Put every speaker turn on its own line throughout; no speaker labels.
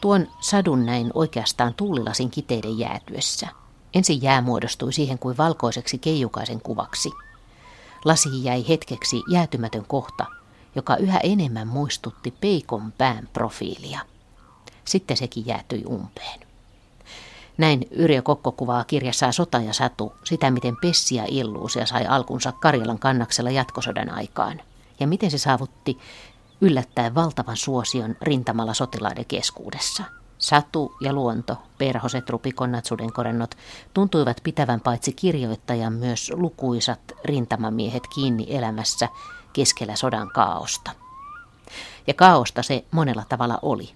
Tuon sadun näin oikeastaan tuulilasin kiteiden jäätyessä. Ensin jää muodostui siihen kuin valkoiseksi keijukaisen kuvaksi. Lasi jäi hetkeksi jäätymätön kohta, joka yhä enemmän muistutti peikon pään profiilia. Sitten sekin jäätyi umpeen. Näin Yrjö Kokko kuvaa kirjassaan Sota ja Satu sitä, miten Pessia Illuusia sai alkunsa Karjalan kannaksella jatkosodan aikaan ja miten se saavutti yllättäen valtavan suosion rintamalla sotilaiden keskuudessa. Satu ja luonto, perhoset, rupikonnat, sudenkorennot tuntuivat pitävän paitsi kirjoittajan myös lukuisat rintamamiehet kiinni elämässä keskellä sodan kaaosta. Ja kaaosta se monella tavalla oli.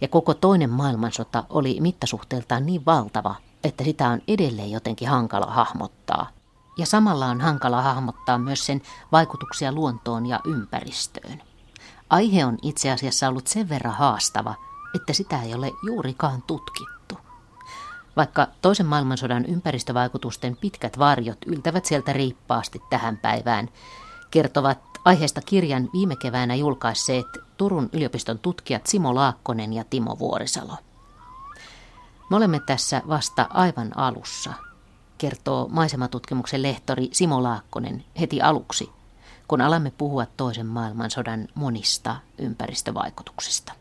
Ja koko toinen maailmansota oli mittasuhteeltaan niin valtava, että sitä on edelleen jotenkin hankala hahmottaa. Ja samalla on hankala hahmottaa myös sen vaikutuksia luontoon ja ympäristöön. Aihe on itse asiassa ollut sen verran haastava, että sitä ei ole juurikaan tutkittu. Vaikka toisen maailmansodan ympäristövaikutusten pitkät varjot yltävät sieltä riippaasti tähän päivään, kertovat aiheesta kirjan viime keväänä julkaisseet Turun yliopiston tutkijat Simo Laakkonen ja Timo Vuorisalo. Me olemme tässä vasta aivan alussa, kertoo maisematutkimuksen lehtori Simo Laakkonen heti aluksi, kun alamme puhua toisen maailmansodan monista ympäristövaikutuksista.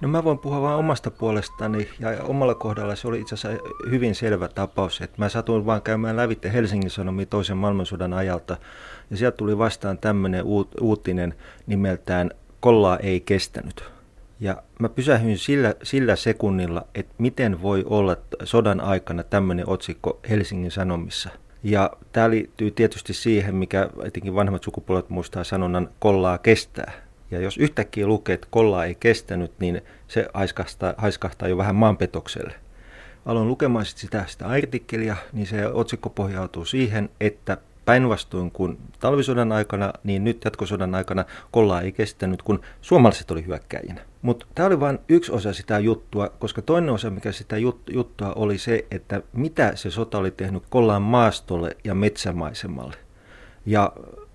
No mä voin puhua vain omasta puolestani ja omalla kohdalla se oli itse asiassa hyvin selvä tapaus, että mä satuin vaan käymään lävitte Helsingin Sanomia toisen maailmansodan ajalta ja sieltä tuli vastaan tämmöinen uutinen nimeltään Kollaa ei kestänyt. Ja mä pysähdyin sillä, sillä sekunnilla, että miten voi olla sodan aikana tämmöinen otsikko Helsingin Sanomissa. Ja tämä liittyy tietysti siihen, mikä etenkin vanhemmat sukupolvet muistaa sanonnan kollaa kestää. Ja jos yhtäkkiä lukee, että kollaa ei kestänyt, niin se haiskahtaa, haiskahtaa jo vähän maanpetokselle. Aloin lukemaan sitä, sitä artikkelia, niin se otsikko pohjautuu siihen, että Päinvastoin kuin talvisodan aikana, niin nyt jatkosodan aikana kollaa ei kestänyt, kun suomalaiset oli hyökkäjinä. Mutta tämä oli vain yksi osa sitä juttua, koska toinen osa, mikä sitä juttua oli se, että mitä se sota oli tehnyt kollaan maastolle ja metsämaisemalle. Ja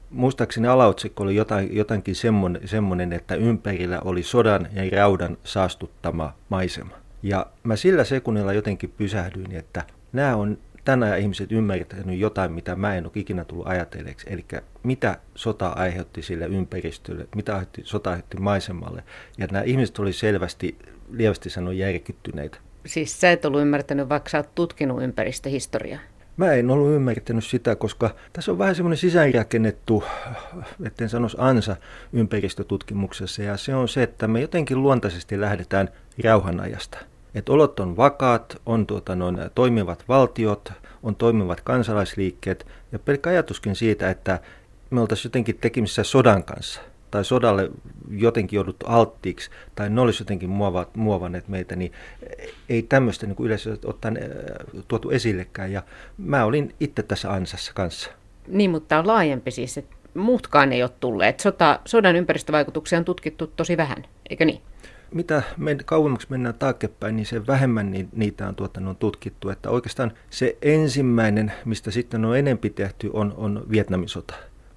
muistaakseni alaotsikko oli jotain, jotainkin semmoinen, semmoinen, että ympärillä oli sodan ja raudan saastuttama maisema. Ja mä sillä sekunnilla jotenkin pysähdyin, että nämä on tänään ihmiset ymmärtänyt jotain, mitä mä en ole ikinä tullut ajatelleeksi. Eli mitä sota aiheutti sille ympäristölle, mitä sota aiheutti maisemalle. Ja nämä ihmiset oli selvästi, lievästi sanoen, järkyttyneitä.
Siis sä et ollut ymmärtänyt, vaikka sä oot tutkinut ympäristöhistoriaa?
Mä en ollut ymmärtänyt sitä, koska tässä on vähän semmoinen sisäänrakennettu, etten sanoisi ansa ympäristötutkimuksessa. Ja se on se, että me jotenkin luontaisesti lähdetään rauhanajasta – että olot on vakaat, on tuota, noin, toimivat valtiot, on toimivat kansalaisliikkeet ja pelkkä ajatuskin siitä, että me oltaisiin jotenkin tekemisissä sodan kanssa tai sodalle jotenkin jouduttu alttiiksi tai ne olisi jotenkin muovanneet meitä, niin ei tämmöistä niin yleensä ottaen tuotu esillekään. Ja mä olin itse tässä ansassa kanssa.
Niin, mutta on laajempi siis, että muutkaan ei ole tulleet. Sota, sodan ympäristövaikutuksia on tutkittu tosi vähän, eikö niin?
Mitä me kauemmaksi mennään taaksepäin, niin se vähemmän niitä on, tuota, on tutkittu. Että oikeastaan se ensimmäinen, mistä sitten on enempi tehty, on, on Vietnamin sota.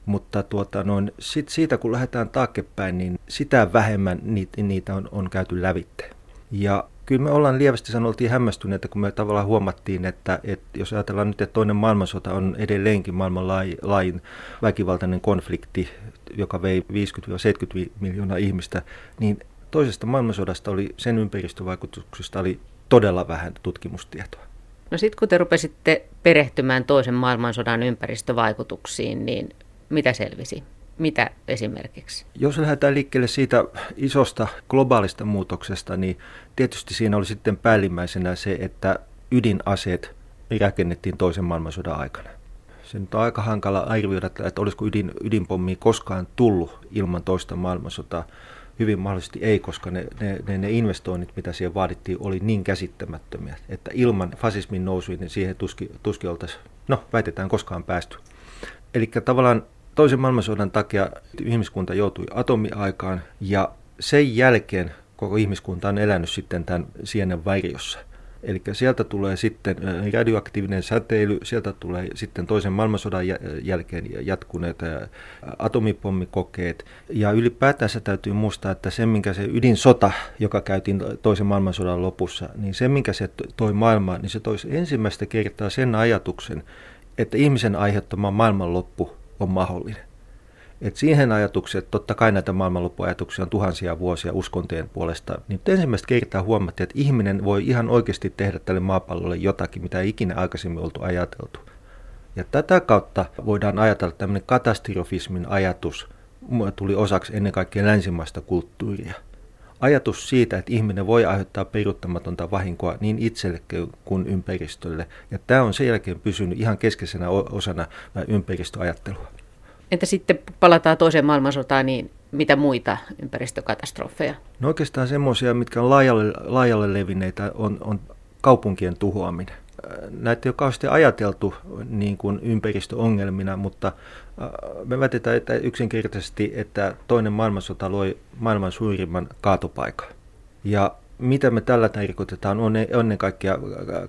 Mutta tuota, noin, sit siitä kun lähdetään taaksepäin, niin sitä vähemmän niitä, niitä on, on käyty lävitte. Ja kyllä me ollaan lievästi sanoen oltiin hämmästyneitä, kun me tavallaan huomattiin, että, että jos ajatellaan nyt, että toinen maailmansota on edelleenkin maailman lain väkivaltainen konflikti, joka vei 50-70 miljoonaa ihmistä, niin toisesta maailmansodasta oli, sen ympäristövaikutuksista oli todella vähän tutkimustietoa.
No sitten kun te rupesitte perehtymään toisen maailmansodan ympäristövaikutuksiin, niin mitä selvisi? Mitä esimerkiksi?
Jos lähdetään liikkeelle siitä isosta globaalista muutoksesta, niin tietysti siinä oli sitten päällimmäisenä se, että ydinaseet rakennettiin toisen maailmansodan aikana. Se nyt on aika hankala arvioida, että olisiko ydin, ydinpommi koskaan tullut ilman toista maailmansotaa hyvin mahdollisesti ei, koska ne, ne, ne, investoinnit, mitä siihen vaadittiin, oli niin käsittämättömiä, että ilman fasismin nousua, niin siihen tuski, tuski oltaisiin, no väitetään koskaan päästy. Eli tavallaan toisen maailmansodan takia ihmiskunta joutui atomiaikaan ja sen jälkeen koko ihmiskunta on elänyt sitten tämän sienen varjossa. Eli sieltä tulee sitten radioaktiivinen säteily, sieltä tulee sitten toisen maailmansodan jälkeen jatkuneet atomipommikokeet. Ja ylipäätänsä täytyy muistaa, että se, minkä se ydinsota, joka käytiin toisen maailmansodan lopussa, niin se, minkä se toi maailmaan, niin se toisi ensimmäistä kertaa sen ajatuksen, että ihmisen aiheuttama maailmanloppu on mahdollinen. Et siihen ajatukseen, totta kai näitä maailmanloppuajatuksia on tuhansia vuosia uskontojen puolesta, niin ensimmäistä kertaa huomattiin, että ihminen voi ihan oikeasti tehdä tälle maapallolle jotakin, mitä ei ikinä aikaisemmin oltu ajateltu. Ja tätä kautta voidaan ajatella, että tämmöinen katastrofismin ajatus tuli osaksi ennen kaikkea länsimaista kulttuuria. Ajatus siitä, että ihminen voi aiheuttaa peruuttamatonta vahinkoa niin itselle kuin ympäristölle. Ja tämä on sen jälkeen pysynyt ihan keskeisenä osana ympäristöajattelua.
Entä sitten palataan toiseen maailmansotaan, niin mitä muita ympäristökatastrofeja?
No oikeastaan semmoisia, mitkä on laajalle, laajalle levinneitä, on, on kaupunkien tuhoaminen. Näitä ei ole kauheasti ajateltu niin kuin ympäristöongelmina, mutta äh, me väitetään että yksinkertaisesti, että toinen maailmansota loi maailman suurimman kaatopaikan. Ja mitä me tällä tarkoitetaan on ennen kaikkea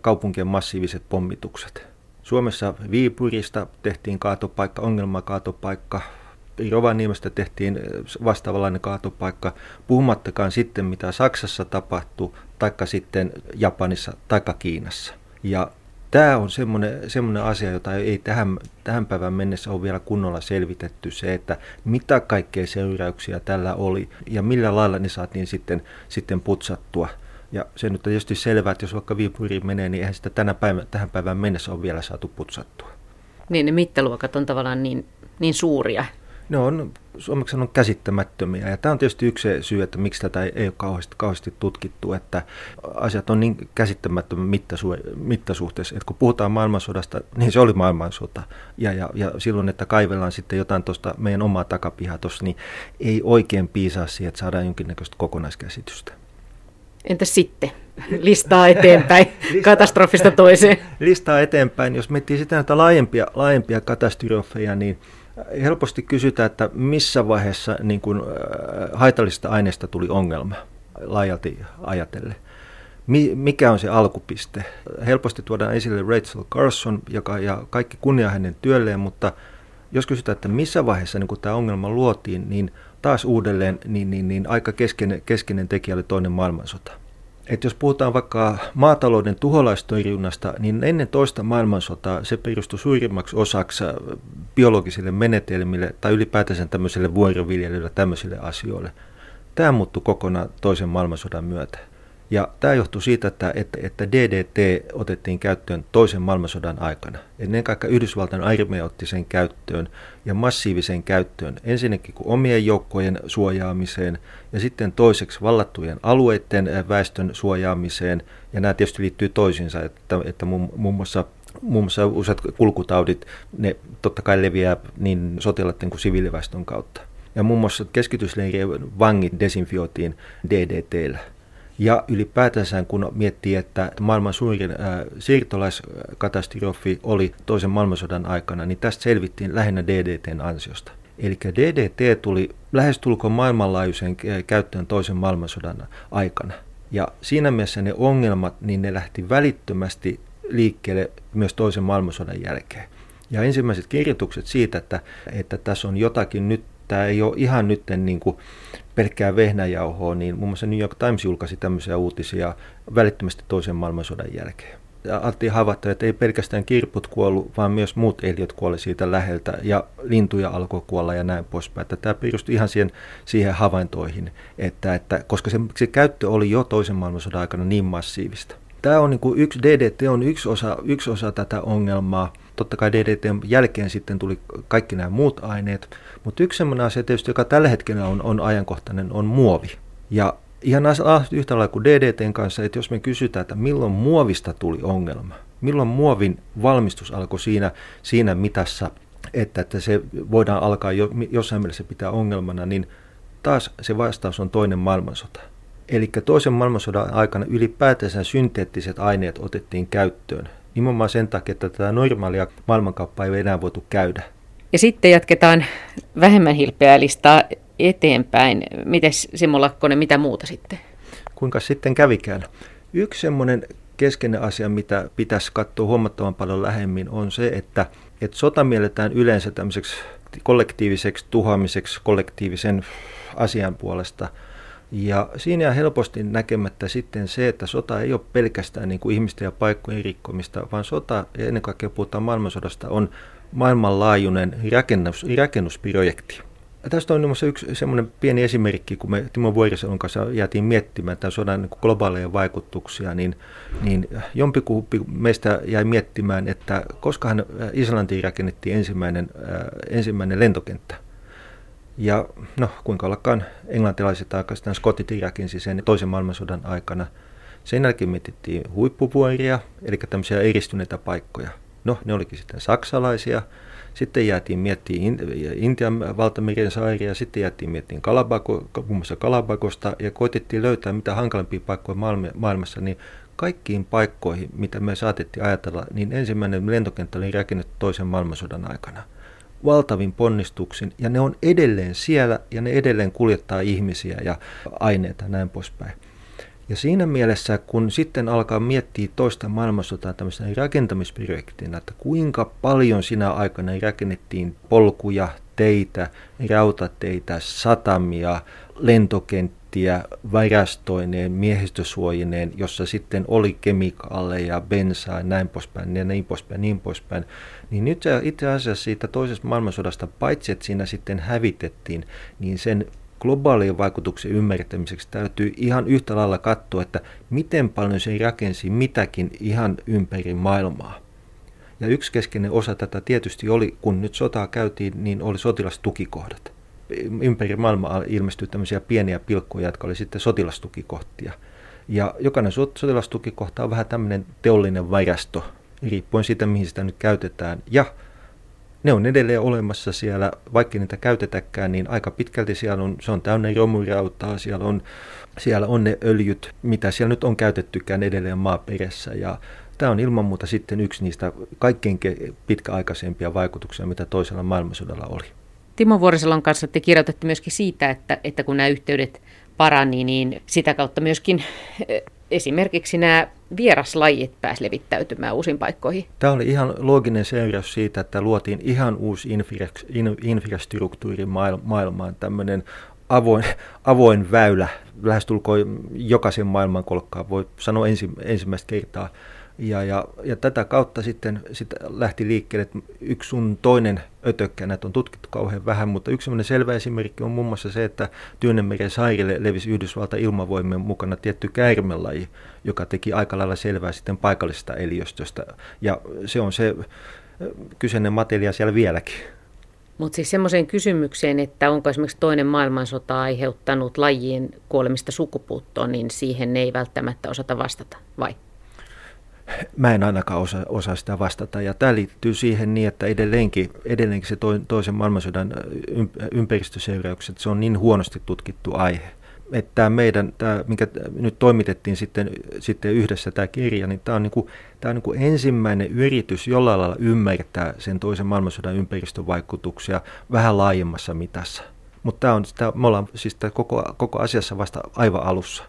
kaupunkien massiiviset pommitukset. Suomessa Viipurista tehtiin kaatopaikka, ongelmakaatopaikka. Rovaniemestä tehtiin vastaavanlainen kaatopaikka, puhumattakaan sitten mitä Saksassa tapahtui, taikka sitten Japanissa, taikka Kiinassa. Ja tämä on semmoinen, semmoinen asia, jota ei tähän, tähän päivään mennessä ole vielä kunnolla selvitetty, se, että mitä kaikkea seurauksia tällä oli ja millä lailla ne saatiin sitten, sitten putsattua – ja se nyt on tietysti selvää, että jos vaikka Viipuriin menee, niin eihän sitä tänä päivä, tähän päivään mennessä on vielä saatu putsattua.
Niin, ne mittaluokat on tavallaan niin, niin suuria.
Ne on suomeksi sanon käsittämättömiä. Ja tämä on tietysti yksi syy, että miksi tätä ei ole kauheasti, kauheasti tutkittu, että asiat on niin käsittämättömän mittasu- mittasuhteessa. Että kun puhutaan maailmansodasta, niin se oli maailmansota. Ja, ja, ja silloin, että kaivellaan sitten jotain tuosta meidän omaa takapihaa tuossa, niin ei oikein piisaa siihen, että saadaan jonkinnäköistä kokonaiskäsitystä.
Entä sitten? Listaa eteenpäin Lista, katastrofista toiseen.
Listaa eteenpäin. Jos miettii sitä näitä laajempia, laajempia katastrofeja, niin helposti kysytään, että missä vaiheessa niin kuin, äh, haitallisesta aineesta tuli ongelma laajalti ajatellen. Mikä on se alkupiste? Helposti tuodaan esille Rachel Carson, joka, ja kaikki kunnia hänen työlleen, mutta jos kysytään, että missä vaiheessa niin kun tämä ongelma luotiin, niin taas uudelleen niin, niin, niin aika keskeinen, keskeinen tekijä oli toinen maailmansota. Et jos puhutaan vaikka maatalouden tuholaistorjunnasta, niin ennen toista maailmansotaa se perustui suurimmaksi osaksi biologisille menetelmille tai ylipäätänsä tämmöiselle vuoroviljelylle, tämmöisille asioille. Tämä muuttui kokonaan toisen maailmansodan myötä. Ja tämä johtuu siitä, että, että, että DDT otettiin käyttöön toisen maailmansodan aikana. Ennen kaikkea Yhdysvaltain armeija otti sen käyttöön ja massiivisen käyttöön. Ensinnäkin kuin omien joukkojen suojaamiseen ja sitten toiseksi vallattujen alueiden väestön suojaamiseen. Ja nämä tietysti liittyy toisiinsa, että, että muun muassa muun muassa useat kulkutaudit, ne totta kai leviää niin sotilaiden kuin siviiliväestön kautta. Ja muun muassa keskitysleirien vangit desinfioitiin DDTllä. Ja ylipäätänsä kun miettii, että maailman suurin äh, siirtolaiskatastrofi oli toisen maailmansodan aikana, niin tästä selvittiin lähinnä DDTn ansiosta. Eli DDT tuli lähestulkoon maailmanlaajuisen käyttöön toisen maailmansodan aikana. Ja siinä mielessä ne ongelmat, niin ne lähti välittömästi liikkeelle myös toisen maailmansodan jälkeen. Ja ensimmäiset kirjoitukset siitä, että, että tässä on jotakin nyt, tämä ei ole ihan nyt niin kuin pelkkää vehnäjauhoa, niin muun muassa New York Times julkaisi tämmöisiä uutisia välittömästi toisen maailmansodan jälkeen. Altti havaittaa, että ei pelkästään kirput kuollut, vaan myös muut eliöt kuoli siitä läheltä ja lintuja alkoi kuolla ja näin poispäin. Tämä perustui ihan siihen, siihen havaintoihin, että, että koska se, se käyttö oli jo toisen maailmansodan aikana niin massiivista. Tämä on niin kuin yksi, DDT on yksi osa, yksi osa tätä ongelmaa. Totta kai DDT jälkeen sitten tuli kaikki nämä muut aineet, mutta yksi sellainen asia tietysti, joka tällä hetkellä on, on ajankohtainen, on muovi. Ja ihan yhtä lailla kuin DDTn kanssa, että jos me kysytään, että milloin muovista tuli ongelma, milloin muovin valmistus alkoi siinä, siinä mitassa, että, että se voidaan alkaa jo, jossain mielessä pitää ongelmana, niin taas se vastaus on toinen maailmansota. Eli toisen maailmansodan aikana ylipäätänsä synteettiset aineet otettiin käyttöön. Nimenomaan sen takia, että tätä normaalia maailmankauppaa ei enää voitu käydä.
Ja sitten jatketaan vähemmän hilpeää listaa eteenpäin. Miten Simo Lakkonen, mitä muuta sitten?
Kuinka sitten kävikään? Yksi semmoinen keskeinen asia, mitä pitäisi katsoa huomattavan paljon lähemmin, on se, että, että sota mielletään yleensä tämmöiseksi kollektiiviseksi tuhoamiseksi kollektiivisen asian puolesta. Ja siinä jää helposti näkemättä sitten se, että sota ei ole pelkästään niin kuin ihmisten ja paikkojen rikkomista, vaan sota, ja ennen kaikkea puhutaan maailmansodasta, on maailmanlaajuinen rakennus, rakennusprojekti. Ja tästä on yksi semmoinen pieni esimerkki, kun me Timo Vuoriselon kanssa jäätiin miettimään tämän sodan niin globaaleja vaikutuksia, niin, niin jompikumpi meistä jäi miettimään, että koskahan Islantiin rakennettiin ensimmäinen, äh, ensimmäinen lentokenttä. Ja no, kuinka ollakaan englantilaiset aikaisemmin skotit rakensi sen toisen maailmansodan aikana. Sen jälkeen mietittiin huippuvuoria, eli tämmöisiä eristyneitä paikkoja. No, ne olikin sitten saksalaisia – sitten jäätiin miettimään Intian valtameren saaria, sitten jäätiin miettimään Kalabako, muun muassa Kalabakosta ja koitettiin löytää mitä hankalampia paikkoja maailmassa, niin kaikkiin paikkoihin, mitä me saatettiin ajatella, niin ensimmäinen lentokenttä oli rakennettu toisen maailmansodan aikana valtavin ponnistuksin, ja ne on edelleen siellä, ja ne edelleen kuljettaa ihmisiä ja aineita näin poispäin. Ja siinä mielessä, kun sitten alkaa miettiä toista maailmansotaa tämmöisenä rakentamisprojektina, että kuinka paljon sinä aikana rakennettiin polkuja, teitä, rautateitä, satamia, lentokenttiä, varastoineen, miehistösuojineen, jossa sitten oli kemikaaleja, bensaa, näin poispäin, ja niin poispäin, niin poispäin. Niin nyt itse asiassa siitä toisesta maailmansodasta, paitsi että siinä sitten hävitettiin, niin sen globaalien vaikutuksen ymmärtämiseksi täytyy ihan yhtä lailla katsoa, että miten paljon se rakensi mitäkin ihan ympäri maailmaa. Ja yksi keskeinen osa tätä tietysti oli, kun nyt sotaa käytiin, niin oli sotilastukikohdat. Ympäri maailmaa ilmestyi tämmöisiä pieniä pilkkoja, jotka oli sitten sotilastukikohtia. Ja jokainen sotilastukikohta on vähän tämmöinen teollinen varasto, riippuen siitä, mihin sitä nyt käytetään. Ja ne on edelleen olemassa siellä, vaikka niitä käytetäkään, niin aika pitkälti siellä on, se on täynnä romurautaa, siellä on, siellä on ne öljyt, mitä siellä nyt on käytettykään edelleen maaperässä ja Tämä on ilman muuta sitten yksi niistä kaikkein pitkäaikaisempia vaikutuksia, mitä toisella maailmansodalla oli.
Timo Vuorisalon kanssa te kirjoitatte myöskin siitä, että, että kun nämä yhteydet parani, niin sitä kautta myöskin esimerkiksi nämä vieraslajit pääsi levittäytymään uusiin paikkoihin?
Tämä oli ihan looginen seuraus siitä, että luotiin ihan uusi infrastruktuuri maailmaan, tämmöinen avoin, avoin väylä, lähestulkoon jokaisen maailmankolkkaan, voi sanoa ensi, ensimmäistä kertaa ja, ja, ja tätä kautta sitten, sitten lähti liikkeelle, että yksi sun toinen ötökkä, näitä on tutkittu kauhean vähän, mutta yksi selvä esimerkki on muun muassa se, että Tyynemeren sairille levisi Yhdysvalta ilmavoimien mukana tietty käärmelaji, joka teki aika lailla selvää sitten paikallisesta eliöstöstä. Ja se on se kyseinen materia siellä vieläkin.
Mutta siis semmoiseen kysymykseen, että onko esimerkiksi toinen maailmansota aiheuttanut lajien kuolemista sukupuuttoon, niin siihen ei välttämättä osata vastata, vai?
Mä en ainakaan osaa, sitä vastata. Ja tämä liittyy siihen niin, että edelleenkin, edelleenkin se toisen maailmansodan ympäristöseuraukset, se on niin huonosti tutkittu aihe. Että tämä meidän, tämä, minkä nyt toimitettiin sitten, sitten yhdessä tämä kirja, niin tämä on, niin kuin, tämä on niin kuin ensimmäinen yritys jollain lailla ymmärtää sen toisen maailmansodan ympäristövaikutuksia vähän laajemmassa mitassa. Mutta tämä on, tämä, me ollaan siis koko, koko asiassa vasta aivan alussa.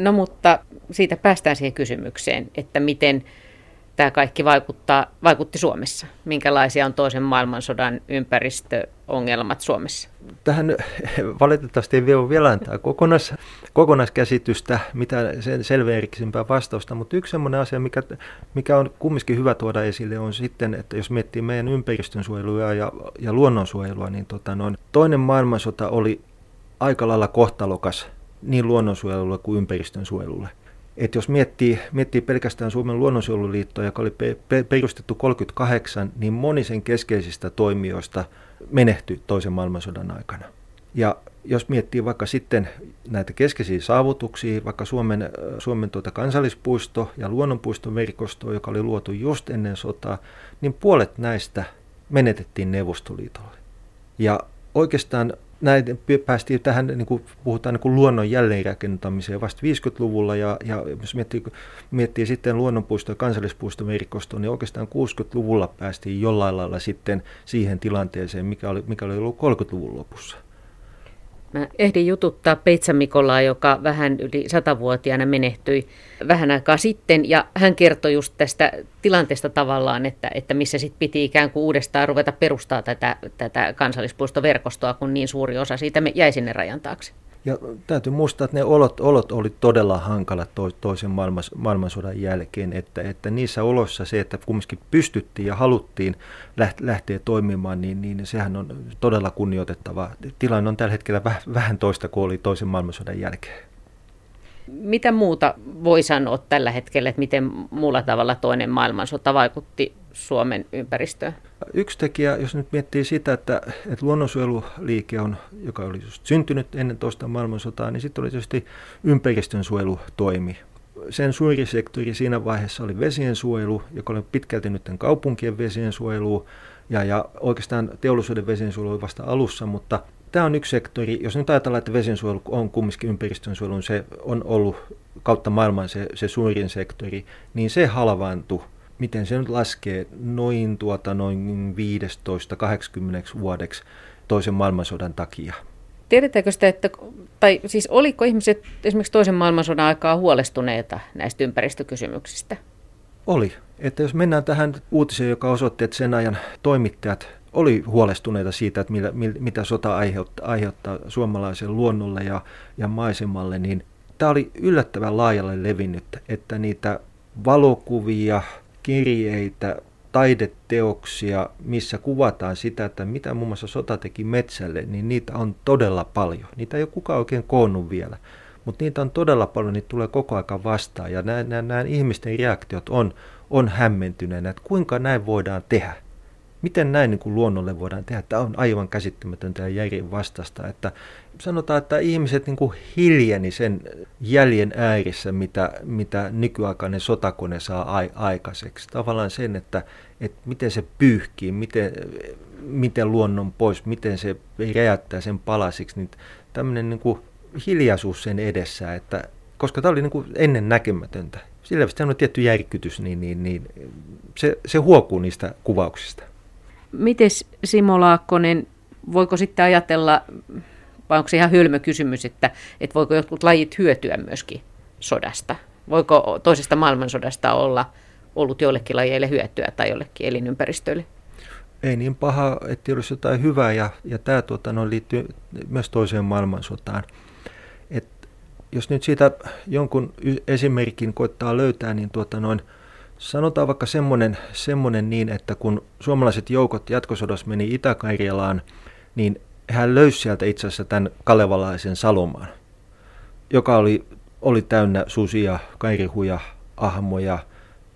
No mutta siitä päästään siihen kysymykseen, että miten tämä kaikki vaikuttaa, vaikutti Suomessa. Minkälaisia on toisen maailmansodan ympäristöongelmat Suomessa?
Tähän valitettavasti ei vielä antaa kokonais, kokonaiskäsitystä, mitä sen selveeriksempää vastausta, mutta yksi sellainen asia, mikä, mikä on kumminkin hyvä tuoda esille, on sitten, että jos miettii meidän ympäristönsuojelua ja, ja luonnonsuojelua, niin tota noin, toinen maailmansota oli aika lailla kohtalokas niin luonnonsuojelulle kuin ympäristönsuojelulle. Et jos miettii, miettii pelkästään Suomen luonnonsuojeluliittoa, joka oli pe- perustettu 38, niin moni sen keskeisistä toimijoista menehtyi toisen maailmansodan aikana. Ja jos miettii vaikka sitten näitä keskeisiä saavutuksia, vaikka Suomen, Suomen tuota kansallispuisto ja luonnonpuistoverkosto, joka oli luotu just ennen sotaa, niin puolet näistä menetettiin Neuvostoliitolle. Ja oikeastaan näin päästiin tähän, niin kuin puhutaan niin kuin luonnon jälleenrakentamiseen vasta 50-luvulla ja, ja jos miettii, miettii sitten luonnonpuisto- ja kansallispuistoverkostoa, niin oikeastaan 60-luvulla päästiin jollain lailla sitten siihen tilanteeseen, mikä oli, mikä oli ollut 30-luvun lopussa.
Mä ehdin jututtaa Peitsa Mikolaa, joka vähän yli satavuotiaana menehtyi vähän aikaa sitten. Ja hän kertoi just tästä tilanteesta tavallaan, että, että missä sitten piti ikään kuin uudestaan ruveta perustaa tätä, tätä kansallispuistoverkostoa, kun niin suuri osa siitä jäi sinne rajan taakse.
Ja täytyy muistaa, että ne olot, olot oli todella hankalat to, toisen maailmans, maailmansodan jälkeen, että, että niissä oloissa se, että kumminkin pystyttiin ja haluttiin lähteä toimimaan, niin, niin sehän on todella kunnioitettava. Tilanne on tällä hetkellä vähän toista kuin oli toisen maailmansodan jälkeen.
Mitä muuta voi sanoa tällä hetkellä, että miten muulla tavalla toinen maailmansota vaikutti Suomen ympäristöön?
Yksi tekijä, jos nyt miettii sitä, että, että luonnonsuojeluliike on, joka oli just syntynyt ennen toista maailmansotaa, niin sitten oli tietysti ympäristönsuojelutoimi. Sen suuri sektori siinä vaiheessa oli vesiensuojelu, joka oli pitkälti nyt kaupunkien vesiensuojelu, ja, ja oikeastaan teollisuuden vesiensuojelu oli vasta alussa, mutta tämä on yksi sektori, jos nyt ajatellaan, että vesiensuojelu on kumminkin ympäristönsuojelu, niin se on ollut kautta maailman se, se suurin sektori, niin se halvaantui miten se nyt laskee, noin, tuota, noin 15-80 vuodeksi toisen maailmansodan takia.
Tiedetäänkö sitä, että, tai siis oliko ihmiset esimerkiksi toisen maailmansodan aikaa huolestuneita näistä ympäristökysymyksistä?
Oli. Että jos mennään tähän uutiseen, joka osoitti, että sen ajan toimittajat oli huolestuneita siitä, että millä, mitä sota aiheuttaa, aiheuttaa suomalaiselle luonnolle ja, ja maisemalle, niin tämä oli yllättävän laajalle levinnyt, että niitä valokuvia, kirjeitä, taideteoksia, missä kuvataan sitä, että mitä muun muassa sota teki metsälle, niin niitä on todella paljon. Niitä ei ole kukaan oikein koonnut vielä, mutta niitä on todella paljon, niitä tulee koko ajan vastaan. Ja nämä, nämä, nämä ihmisten reaktiot on, on hämmentyneenä, että kuinka näin voidaan tehdä miten näin niin kuin luonnolle voidaan tehdä? Tämä on aivan käsittämätöntä ja järjen vastasta. Että sanotaan, että ihmiset niin kuin hiljeni sen jäljen äärissä, mitä, mitä nykyaikainen sotakone saa ai- aikaiseksi. Tavallaan sen, että, että miten se pyyhkii, miten, miten luonnon pois, miten se räjäyttää sen palasiksi. Niin tämmöinen niin kuin hiljaisuus sen edessä, että, koska tämä oli niin kuin ennen näkemätöntä. Sillä on tietty järkytys, niin, niin, niin se, se huokuu niistä kuvauksista.
Miten Simo Laakkonen, voiko sitten ajatella, vai onko se ihan hölmö kysymys, että, että voiko jotkut lajit hyötyä myöskin sodasta? Voiko toisesta maailmansodasta olla ollut joillekin lajeille hyötyä tai jollekin elinympäristöille?
Ei niin paha, että olisi jotain hyvää ja, ja tämä tuota, no, liittyy myös toiseen maailmansotaan. Et jos nyt siitä jonkun esimerkin koittaa löytää, niin tuota, noin, Sanotaan vaikka semmoinen, semmoinen niin, että kun suomalaiset joukot jatkosodassa meni Itä-Karjalaan, niin hän löysi sieltä itse asiassa tämän kalevalaisen Salomaan, joka oli, oli täynnä susia, kairihuja, ahmoja,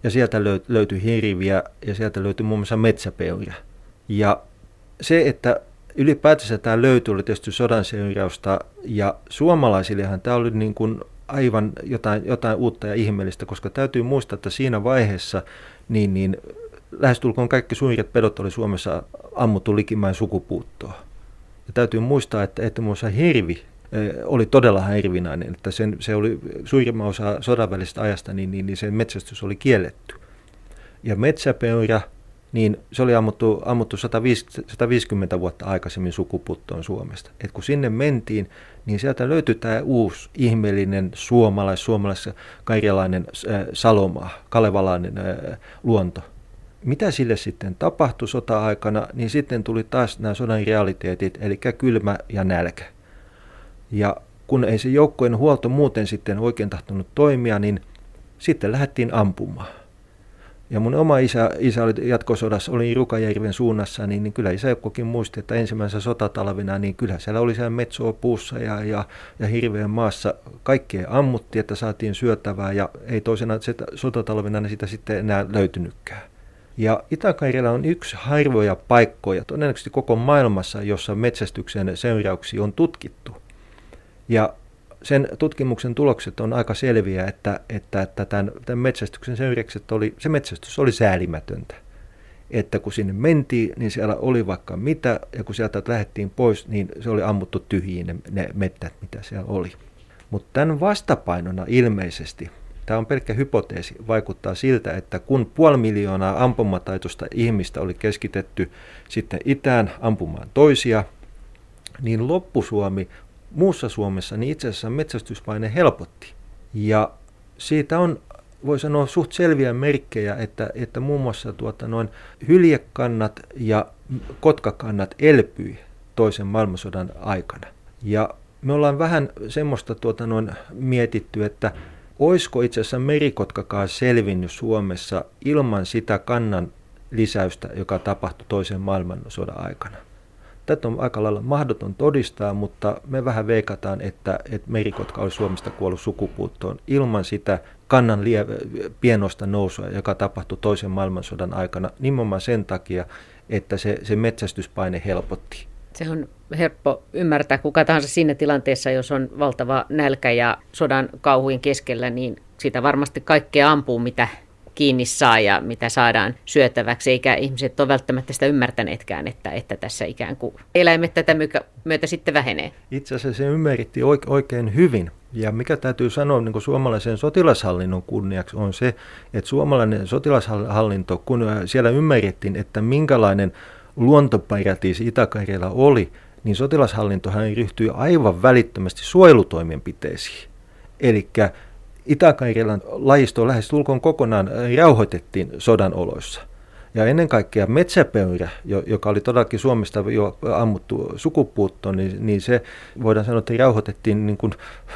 ja sieltä löytyi hirviä, ja sieltä löytyi muun muassa metsäpeuria. Ja se, että ylipäätänsä tämä löytyi, oli tietysti sodan seurausta, ja suomalaisillehan tämä oli niin kuin aivan jotain, jotain uutta ja ihmeellistä, koska täytyy muistaa, että siinä vaiheessa niin, niin lähestulkoon kaikki suuret pedot oli Suomessa ammuttu likimäen sukupuuttoa. Ja täytyy muistaa, että, että hirvi oli todella hirvinainen, että sen, se oli suurimman osa sodan välisestä ajasta, niin, niin, niin sen metsästys oli kielletty. Ja metsäpeura niin se oli ammuttu, ammuttu 150, 150 vuotta aikaisemmin sukuputtoon Suomesta. Et kun sinne mentiin, niin sieltä löytyi tämä uusi ihmeellinen suomalais, suomalais karjalainen äh, saloma, kalevalainen äh, luonto. Mitä sille sitten tapahtui sota-aikana, niin sitten tuli taas nämä sodan realiteetit, eli kylmä ja nälkä. Ja kun ei se joukkojen huolto muuten sitten oikein tahtonut toimia, niin sitten lähdettiin ampumaan. Ja mun oma isä, isä oli jatkosodassa, oli Rukajärven suunnassa, niin, niin kyllä isäukkokin muisti, että ensimmäisenä sotatalvina, niin kyllä siellä oli siellä metsoa puussa ja, ja, ja hirveän maassa kaikkea ammutti, että saatiin syötävää ja ei toisena sotatalvina niin sitä sitten enää löytynytkään. Ja itä on yksi harvoja paikkoja, todennäköisesti koko maailmassa, jossa metsästyksen seurauksia on tutkittu. Ja sen tutkimuksen tulokset on aika selviä, että, että, että tämän, tämän metsästyksen seuraukset oli, se metsästys oli säälimätöntä. Että kun sinne mentiin, niin siellä oli vaikka mitä, ja kun sieltä lähdettiin pois, niin se oli ammuttu tyhjiin ne, ne mettät, mitä siellä oli. Mutta tämän vastapainona ilmeisesti, tämä on pelkkä hypoteesi, vaikuttaa siltä, että kun puoli miljoonaa ampumataitoista ihmistä oli keskitetty sitten itään ampumaan toisia, niin loppusuomi muussa Suomessa, niin itse asiassa metsästyspaine helpotti. Ja siitä on, voi sanoa, suht selviä merkkejä, että, että muun muassa tuota, noin hyljekannat ja kotkakannat elpyi toisen maailmansodan aikana. Ja me ollaan vähän semmoista tuota, noin mietitty, että oisko itse asiassa merikotkakaan selvinnyt Suomessa ilman sitä kannan lisäystä, joka tapahtui toisen maailmansodan aikana. Tätä on aika lailla mahdoton todistaa, mutta me vähän veikataan, että, että merikotka oli Suomesta kuollut sukupuuttoon ilman sitä kannan lie, pienosta nousua, joka tapahtui toisen maailmansodan aikana, nimenomaan sen takia, että se, se metsästyspaine helpotti.
Se on helppo ymmärtää kuka tahansa siinä tilanteessa, jos on valtava nälkä ja sodan kauhuin keskellä, niin sitä varmasti kaikkea ampuu, mitä kiinni saa ja mitä saadaan syötäväksi, eikä ihmiset ole välttämättä sitä ymmärtäneetkään, että, että tässä ikään kuin eläimet tätä myötä sitten vähenee.
Itse asiassa se ymmärritti oikein hyvin. Ja mikä täytyy sanoa niin kuin suomalaisen sotilashallinnon kunniaksi on se, että suomalainen sotilashallinto, kun siellä ymmärrettiin, että minkälainen luontoparatiisi Itä-Karjala oli, niin sotilashallintohan ryhtyi aivan välittömästi suojelutoimenpiteisiin. Eli Itä-Karjalan lajisto lähes tulkoon kokonaan rauhoitettiin sodan oloissa. Ja ennen kaikkea metsäpöyrä, joka oli todellakin Suomesta jo ammuttu sukupuuttoon, niin, niin se voidaan sanoa, että rauhoitettiin niin kuin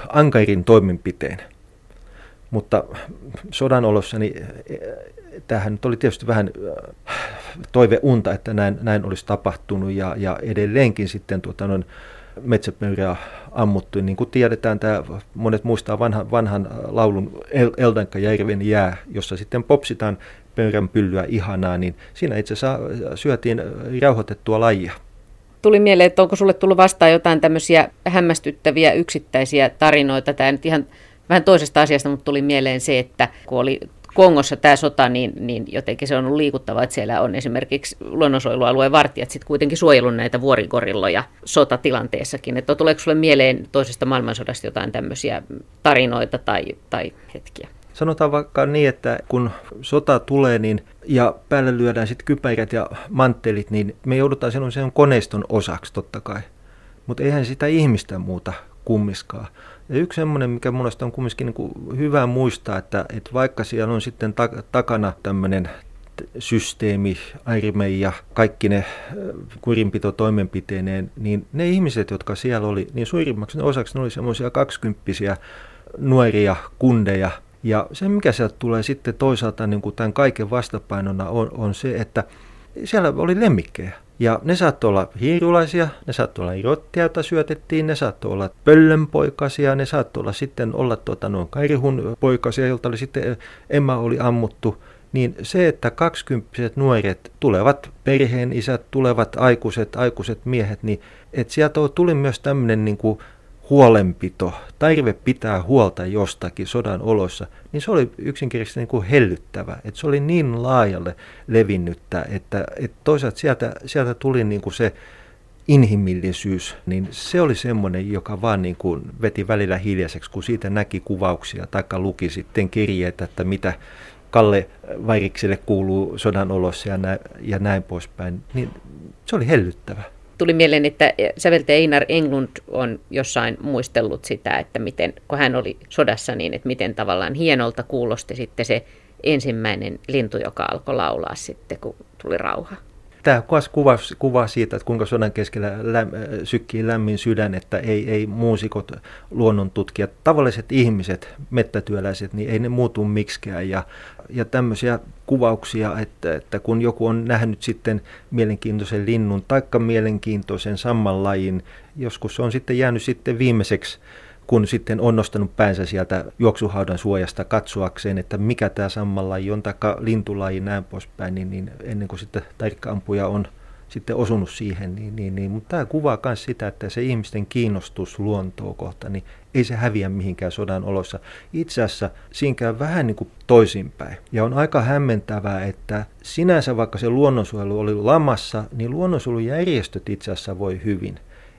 ankarin toimenpiteen. Mutta sodan olossa niin tämähän nyt oli tietysti vähän äh, toiveunta, että näin, näin olisi tapahtunut ja, ja edelleenkin sitten tuota, noin metsäpöyrää ammuttu. Niin kuin tiedetään, tämä, monet muistaa vanhan, vanhan laulun El, Eldankajärven jää, jossa sitten popsitaan pöyrän pyllyä ihanaa, niin siinä itse asiassa syötiin rauhoitettua lajia.
Tuli mieleen, että onko sulle tullut vastaan jotain tämmöisiä hämmästyttäviä yksittäisiä tarinoita. Tämä nyt ihan vähän toisesta asiasta, mutta tuli mieleen se, että kun oli Kongossa tämä sota, niin, niin jotenkin se on ollut liikuttava, että siellä on esimerkiksi luonnonsuojelualueen vartijat sitten kuitenkin suojelun näitä vuorigorilloja sotatilanteessakin. Että tuleeko sinulle mieleen toisesta maailmansodasta jotain tämmöisiä tarinoita tai, tai hetkiä?
Sanotaan vaikka niin, että kun sota tulee niin, ja päälle lyödään sitten kypärät ja manttelit, niin me joudutaan sen koneiston osaksi totta kai. Mutta eihän sitä ihmistä muuta kummiskaan. Ja yksi semmoinen, mikä mun on kumminkin niin kuin hyvä muistaa, että, että vaikka siellä on sitten ta- takana tämmöinen systeemi, airime ja kaikki ne kurinpitotoimenpiteineen, niin ne ihmiset, jotka siellä oli, niin suurimmaksi osaksi ne oli semmoisia kaksikymppisiä nuoria kundeja. Ja se, mikä sieltä tulee sitten toisaalta niin kuin tämän kaiken vastapainona on, on se, että siellä oli lemmikkejä. Ja ne saattoi olla hiirulaisia, ne saattoi olla irottia, joita syötettiin, ne saattoi olla pöllönpoikasia, ne saattoi olla sitten olla tuota, noin kairihun poikasia, joilta oli sitten Emma oli ammuttu. Niin se, että kaksikymppiset nuoret tulevat perheen isät, tulevat aikuiset, aikuiset miehet, niin että sieltä tuli myös tämmöinen niin kuin huolenpito, tarve pitää huolta jostakin sodan oloissa, niin se oli yksinkertaisesti niin kuin hellyttävä. Että se oli niin laajalle levinnyttä, että, että toisaalta sieltä, sieltä tuli niin kuin se inhimillisyys, niin se oli semmoinen, joka vaan niin kuin veti välillä hiljaiseksi, kun siitä näki kuvauksia tai luki sitten kirjeitä, että mitä Kalle Vairikselle kuuluu sodan olossa ja näin, ja näin poispäin, niin se oli hellyttävä
tuli mieleen, että säveltäjä Einar Englund on jossain muistellut sitä, että miten, kun hän oli sodassa, niin että miten tavallaan hienolta kuulosti sitten se ensimmäinen lintu, joka alkoi laulaa sitten, kun tuli rauha.
Tämä kuva, kuva siitä, että kuinka sodan keskellä läm, sykkii lämmin sydän, että ei, ei muusikot, luonnontutkijat, tavalliset ihmiset, mettätyöläiset, niin ei ne muutu miksikään. Ja, ja tämmöisiä kuvauksia, että, että kun joku on nähnyt sitten mielenkiintoisen linnun, taikka mielenkiintoisen sammanlajin, joskus se on sitten jäänyt sitten viimeiseksi kun sitten on nostanut päänsä sieltä juoksuhaudan suojasta katsoakseen, että mikä tämä sammanlaji on, tai lintulaji näin poispäin, niin, niin ennen kuin sitten tarkkaampuja on sitten osunut siihen, niin, niin, niin. mutta tämä kuvaa myös sitä, että se ihmisten kiinnostus luontoa kohta, niin ei se häviä mihinkään sodan olossa. Itse asiassa siinä käy vähän niin kuin toisinpäin. Ja on aika hämmentävää, että sinänsä vaikka se luonnonsuojelu oli lamassa, niin luonnonsuojelujärjestöt itse asiassa voi hyvin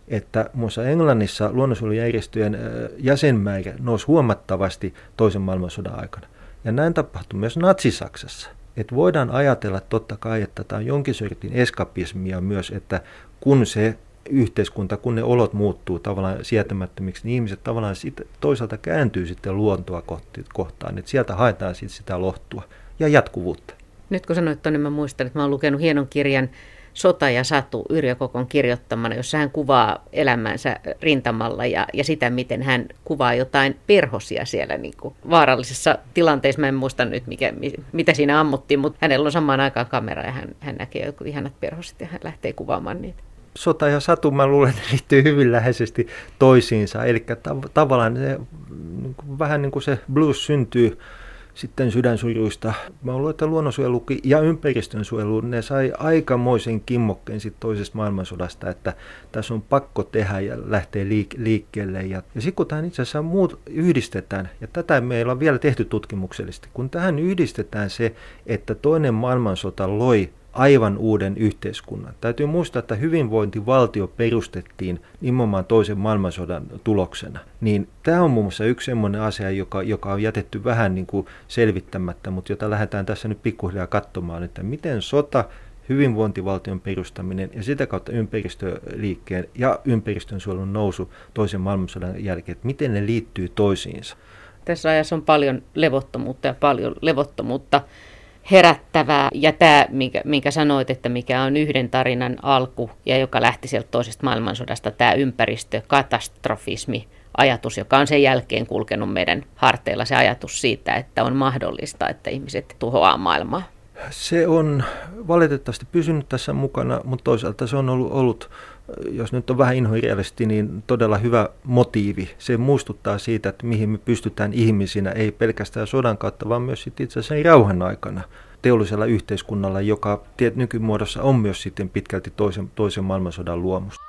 että muassa Englannissa luonnonsuojelujärjestöjen jäsenmäärä nousi huomattavasti toisen maailmansodan aikana. Ja näin tapahtui myös Natsi-Saksassa. Että voidaan ajatella totta kai, että tämä on jonkin sortin eskapismia myös, että kun se yhteiskunta, kun ne olot muuttuu tavallaan sietämättömiksi, niin ihmiset tavallaan sit, toisaalta kääntyy sitten luontoa kohtaan, että sieltä haetaan sitten sitä lohtua ja jatkuvuutta.
Nyt kun sanoit tuonne, niin mä muistan, että mä oon lukenut hienon kirjan Sota ja Satu Yrjö Kokon kirjoittamana, jossa hän kuvaa elämänsä rintamalla ja, ja sitä, miten hän kuvaa jotain perhosia siellä niin kuin vaarallisessa tilanteessa. Mä en muista nyt, mikä, mitä siinä ammuttiin, mutta hänellä on samaan aikaan kamera ja hän, hän näkee joku ihanat perhoset ja hän lähtee kuvaamaan niitä
sota ja satu, mä luulen, että liittyy hyvin läheisesti toisiinsa. Eli tav- tavallaan se, niin kuin, vähän niin kuin se blues syntyy sitten sydänsujuista. Mä luulen, että luonnonsuojelu ja ympäristönsuojelu, ne sai aikamoisen kimmokkeen sitten toisesta maailmansodasta, että tässä on pakko tehdä ja lähteä liik- liikkeelle. Ja, ja sitten kun tähän itse asiassa muut yhdistetään, ja tätä meillä on vielä tehty tutkimuksellisesti, kun tähän yhdistetään se, että toinen maailmansota loi aivan uuden yhteiskunnan. Täytyy muistaa, että hyvinvointivaltio perustettiin nimenomaan toisen maailmansodan tuloksena. Niin tämä on muun muassa yksi sellainen asia, joka, joka on jätetty vähän niin kuin selvittämättä, mutta jota lähdetään tässä nyt pikkuhiljaa katsomaan, että miten sota, hyvinvointivaltion perustaminen ja sitä kautta ympäristöliikkeen ja ympäristönsuojelun nousu toisen maailmansodan jälkeen, että miten ne liittyy toisiinsa.
Tässä ajassa on paljon levottomuutta ja paljon levottomuutta herättävää. Ja tämä, minkä, minkä sanoit, että mikä on yhden tarinan alku ja joka lähti sieltä toisesta maailmansodasta, tämä ympäristökatastrofismi, ajatus, joka on sen jälkeen kulkenut meidän harteilla, se ajatus siitä, että on mahdollista, että ihmiset tuhoaa maailmaa.
Se on valitettavasti pysynyt tässä mukana, mutta toisaalta se on ollut, ollut jos nyt on vähän inhorealisti, niin todella hyvä motiivi. Se muistuttaa siitä, että mihin me pystytään ihmisinä, ei pelkästään sodan kautta, vaan myös sitten itse asiassa rauhan aikana teollisella yhteiskunnalla, joka nykymuodossa on myös sitten pitkälti toisen, toisen maailmansodan luomus.